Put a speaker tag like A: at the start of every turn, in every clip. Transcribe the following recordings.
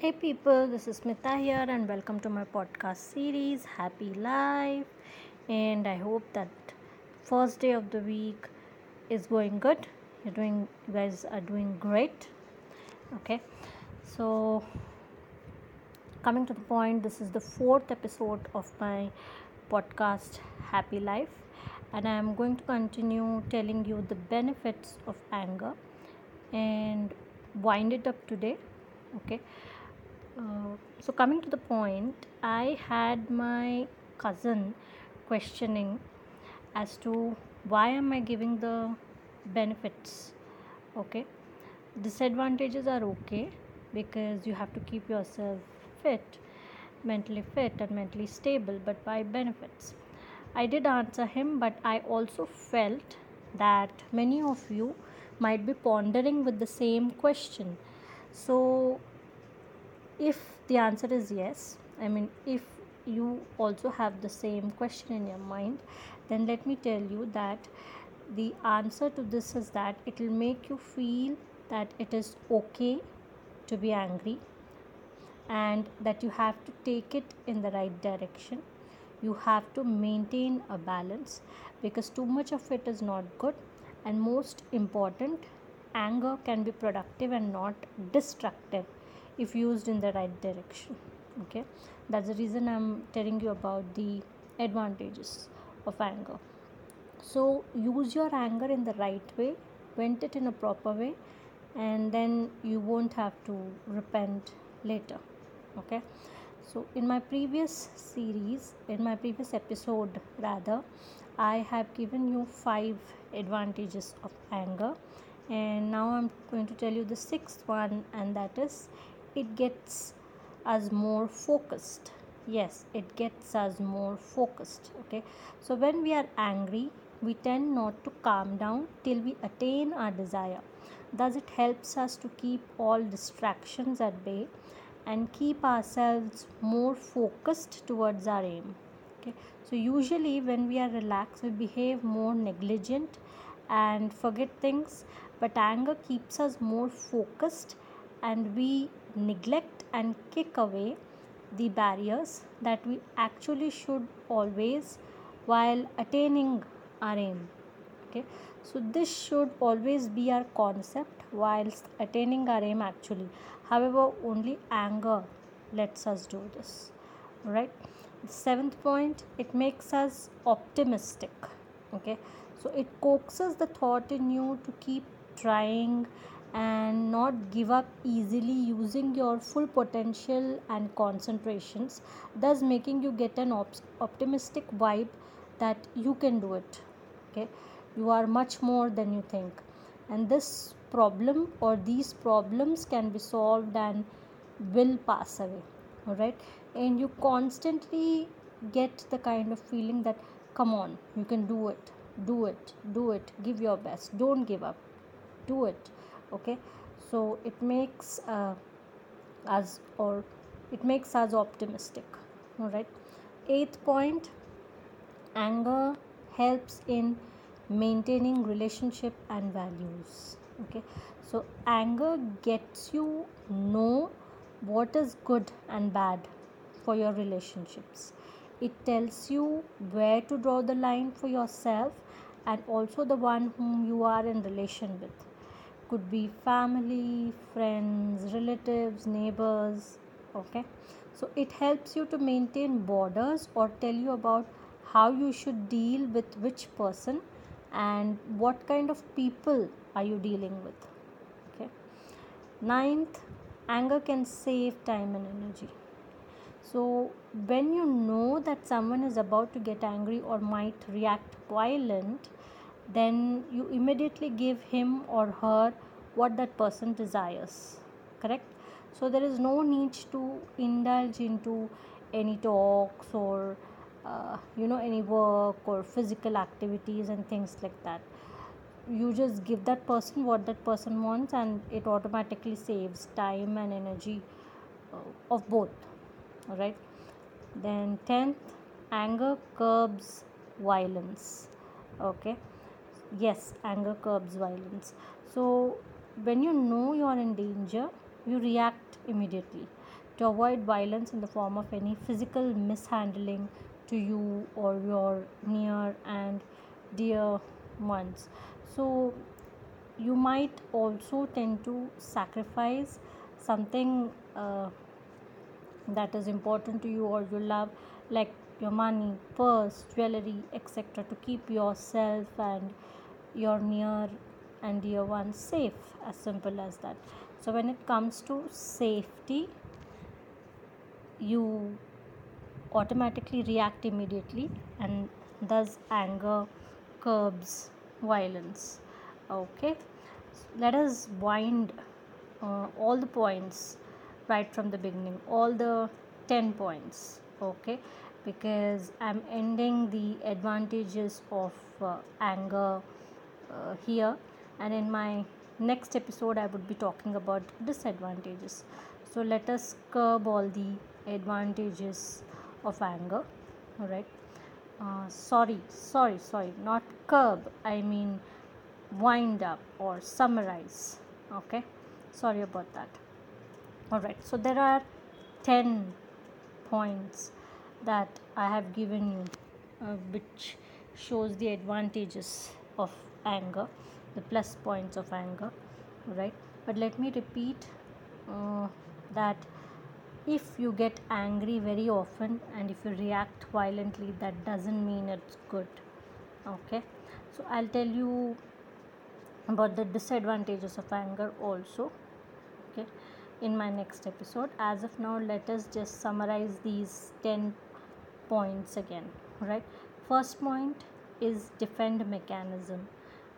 A: Hey people, this is Smita here, and welcome to my podcast series Happy Life. And I hope that first day of the week is going good. You're doing, you guys are doing great. Okay, so coming to the point, this is the fourth episode of my podcast Happy Life, and I am going to continue telling you the benefits of anger and wind it up today. Okay uh, so coming to the point i had my cousin questioning as to why am i giving the benefits okay? Disadvantages are okay because you have to keep yourself fit mentally fit and mentally stable but why benefits? I did answer him but i also felt that many of you might be pondering with the same question. So if the answer is yes i mean if you also have the same question in your mind then let me tell you that the answer to this is that it will make you feel that it is okay to be angry and that you have to take it in the right direction. You have to maintain a balance because too much of it is not good and most important anger can be productive and not destructive if used in the right direction okay? That's the reason i'm telling you about the advantages of anger. So use your anger in the right way vent it in a proper way and then you won't have to repent later okay? So in my previous series in my previous episode rather i have given you five advantages of anger and now i'm going to tell you the sixth one and that is it gets us more focused. Yes it gets us more focused okay? So when we are angry we tend not to calm down till we attain our desire. Thus it helps us to keep all distractions at bay and keep ourselves more focused towards our aim okay? So usually when we are relaxed we behave more negligent and forget things but anger keeps us more focused and we neglect and kick away the barriers that we actually should always while attaining our aim okay? So this should always be our concept whilst attaining our aim actually. However only anger lets us do this right the seventh point it makes us optimistic okay? So it coaxes the thought in you to keep trying and not give up easily using your full potential and concentrations thus making you get an op- optimistic vibe that you can do it okay? You are much more than you think. And this problem or these problems can be solved and will pass away all right and you constantly get the kind of feeling that come on you can do it. Do it. Do it. Give your best. Don't give up. Do it okay? So it makes uh, us or it makes us optimistic. All right eighth point anger helps in maintaining relationship and values. Okay? So anger gets you know what is good and bad for your relationships. It tells you where to draw the line for yourself and also the one whom you are in relation with could be family friends relatives neighbors okay? So it helps you to maintain borders or tell you about how you should deal with which person and what kind of people are you dealing with okay? Ninth anger can save time and energy. So when you know that someone is about to get angry or might react violent then you immediately give him or her what that person desires correct? So there is no need to indulge into any talks or uh, you know any work or physical activities and things like that. You just give that person what that person wants and it automatically saves time and energy uh, of both all right then 10th anger curbs violence okay yes anger curbs violence. So when you know you are in danger you react immediately. To avoid violence in the form of any physical mishandling to you or your near and dear ones. So you might also tend to sacrifice something uh, that is important to you or you love like your money purse jewelry etc to keep yourself and your near and dear ones safe as simple as that. So when it comes to safety you automatically react immediately and thus anger curbs violence okay? Let us wind uh, all the points right from the beginning all the 10 points okay? Because i'm ending the advantages of uh, anger uh, here. And in my next episode i would be talking about disadvantages. So let us curb all the advantages of anger all right uh, sorry sorry sorry not curb i mean wind up or summarize okay? Sorry about that. All right so there are 10 points that i have given you uh, which shows the advantages of anger the plus points of anger right? But let me repeat uh, that if you get angry very often and if you react violently that doesn't mean it's good okay? So i'll tell you about the disadvantages of anger also okay in my next episode. As of now let us just summarize these 10 points again right? First point is defend mechanism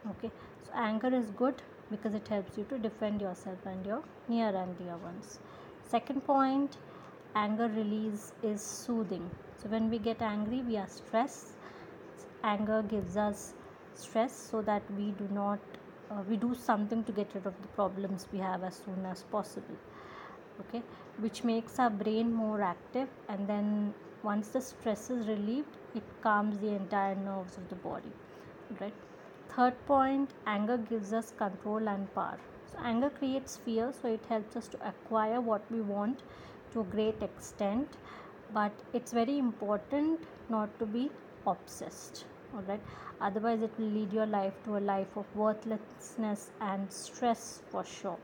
A: okay. So anger is good because it helps you to defend yourself and your near and dear ones. Second point anger release is soothing. So when we get angry we are stressed. Anger gives us stress so that we do not uh, we do something to get rid of the problems we have as soon as possible. Okay. Which makes our brain more active and then once the stress is relieved it calms the entire nerves of the body. Right third point anger gives us control and power. So anger creates fear so it helps us to acquire what we want to a great extent. But it's very important not to be obsessed all right otherwise it will lead your life to a life of worthlessness and stress for sure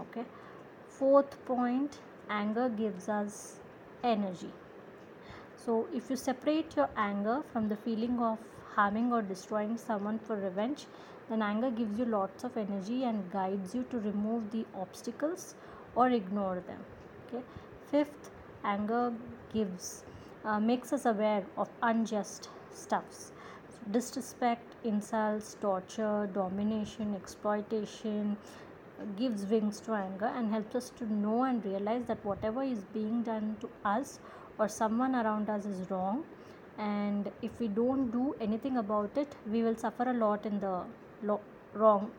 A: okay? Fourth point anger gives us energy. So if you separate your anger from the feeling of harming or destroying someone for revenge then anger gives you lots of energy and guides you to remove the obstacles or ignore them. Okay. Fifth anger gives uh, makes us aware of unjust stuffs. Disrespect, insults, torture, domination, exploitation gives wings to anger and helps us to know and realize that whatever is being done to us or someone around us is wrong and if we don't do anything about it we will suffer a lot in the lo- wrong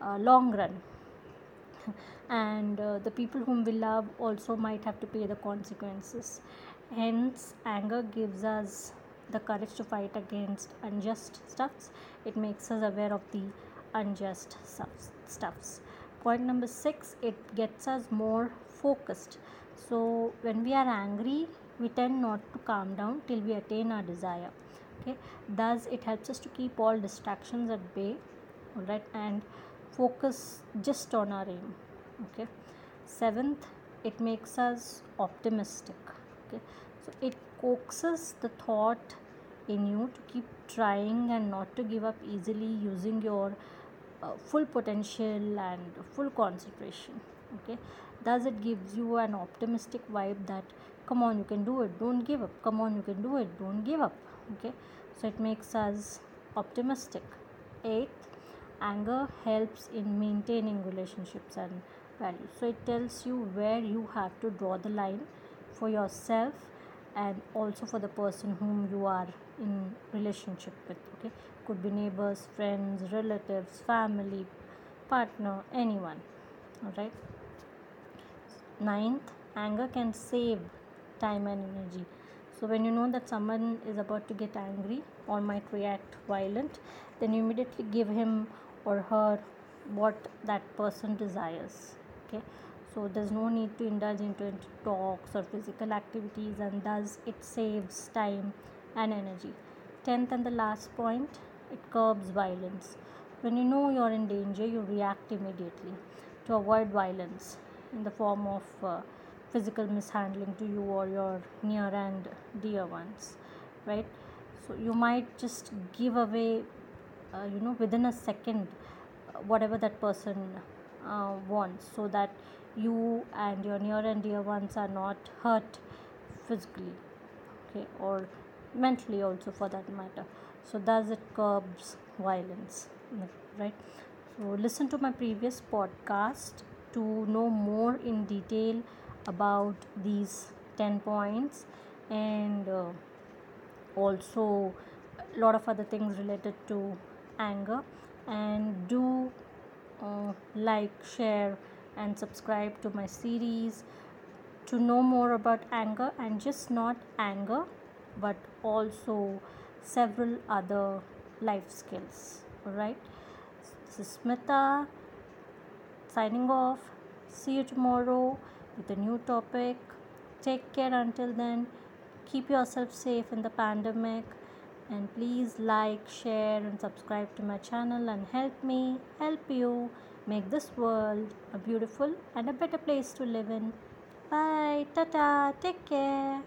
A: uh, long run. And uh, the people whom we love also might have to pay the consequences. Hence anger gives us the courage to fight against unjust stuffs. It makes us aware of the unjust stuffs point number 6 it gets us more focused. So when we are angry we tend not to calm down till we attain our desire okay? Thus it helps us to keep all distractions at bay all right and focus just on our aim okay? Seventh it makes us optimistic okay? So it coaxes the thought in you to keep trying and not to give up easily using your uh, full potential and full concentration okay? Thus it gives you an optimistic vibe that come on you can do it. Don't give up. Come on you can do it. Don't give up. Okay? So it makes us optimistic. Eighth anger helps in maintaining relationships and values. So it tells you where you have to draw the line for yourself and also for the person whom you are in relationship with. Okay? Could be neighbors friends relatives family partner anyone. All right ninth anger can save time and energy. So when you know that someone is about to get angry or might react violent then you immediately give him or her what that person desires okay? So there's no need to indulge into talks or physical activities and thus it saves time and energy. 10th and the last point it curbs violence. When you know you're in danger you react immediately to avoid violence in the form of uh, physical mishandling to you or your near and dear ones right? So you might just give away uh, you know within a second uh, whatever that person uh, wants so that you and your near and dear ones are not hurt physically okay or mentally also for that matter. So thus it curbs violence right? So listen to my previous podcast to know more in detail about these 10 points and uh, also a lot of other things related to anger. And do uh, like share and subscribe to my series to know more about anger and just not anger but also several other life skills. All right this is smita signing off. See you tomorrow with a new topic. Take care until then. Keep yourself safe in the pandemic. And please like share and subscribe to my channel and help me help you make this world a beautiful and a better place to live in. Bye. Tata. Take care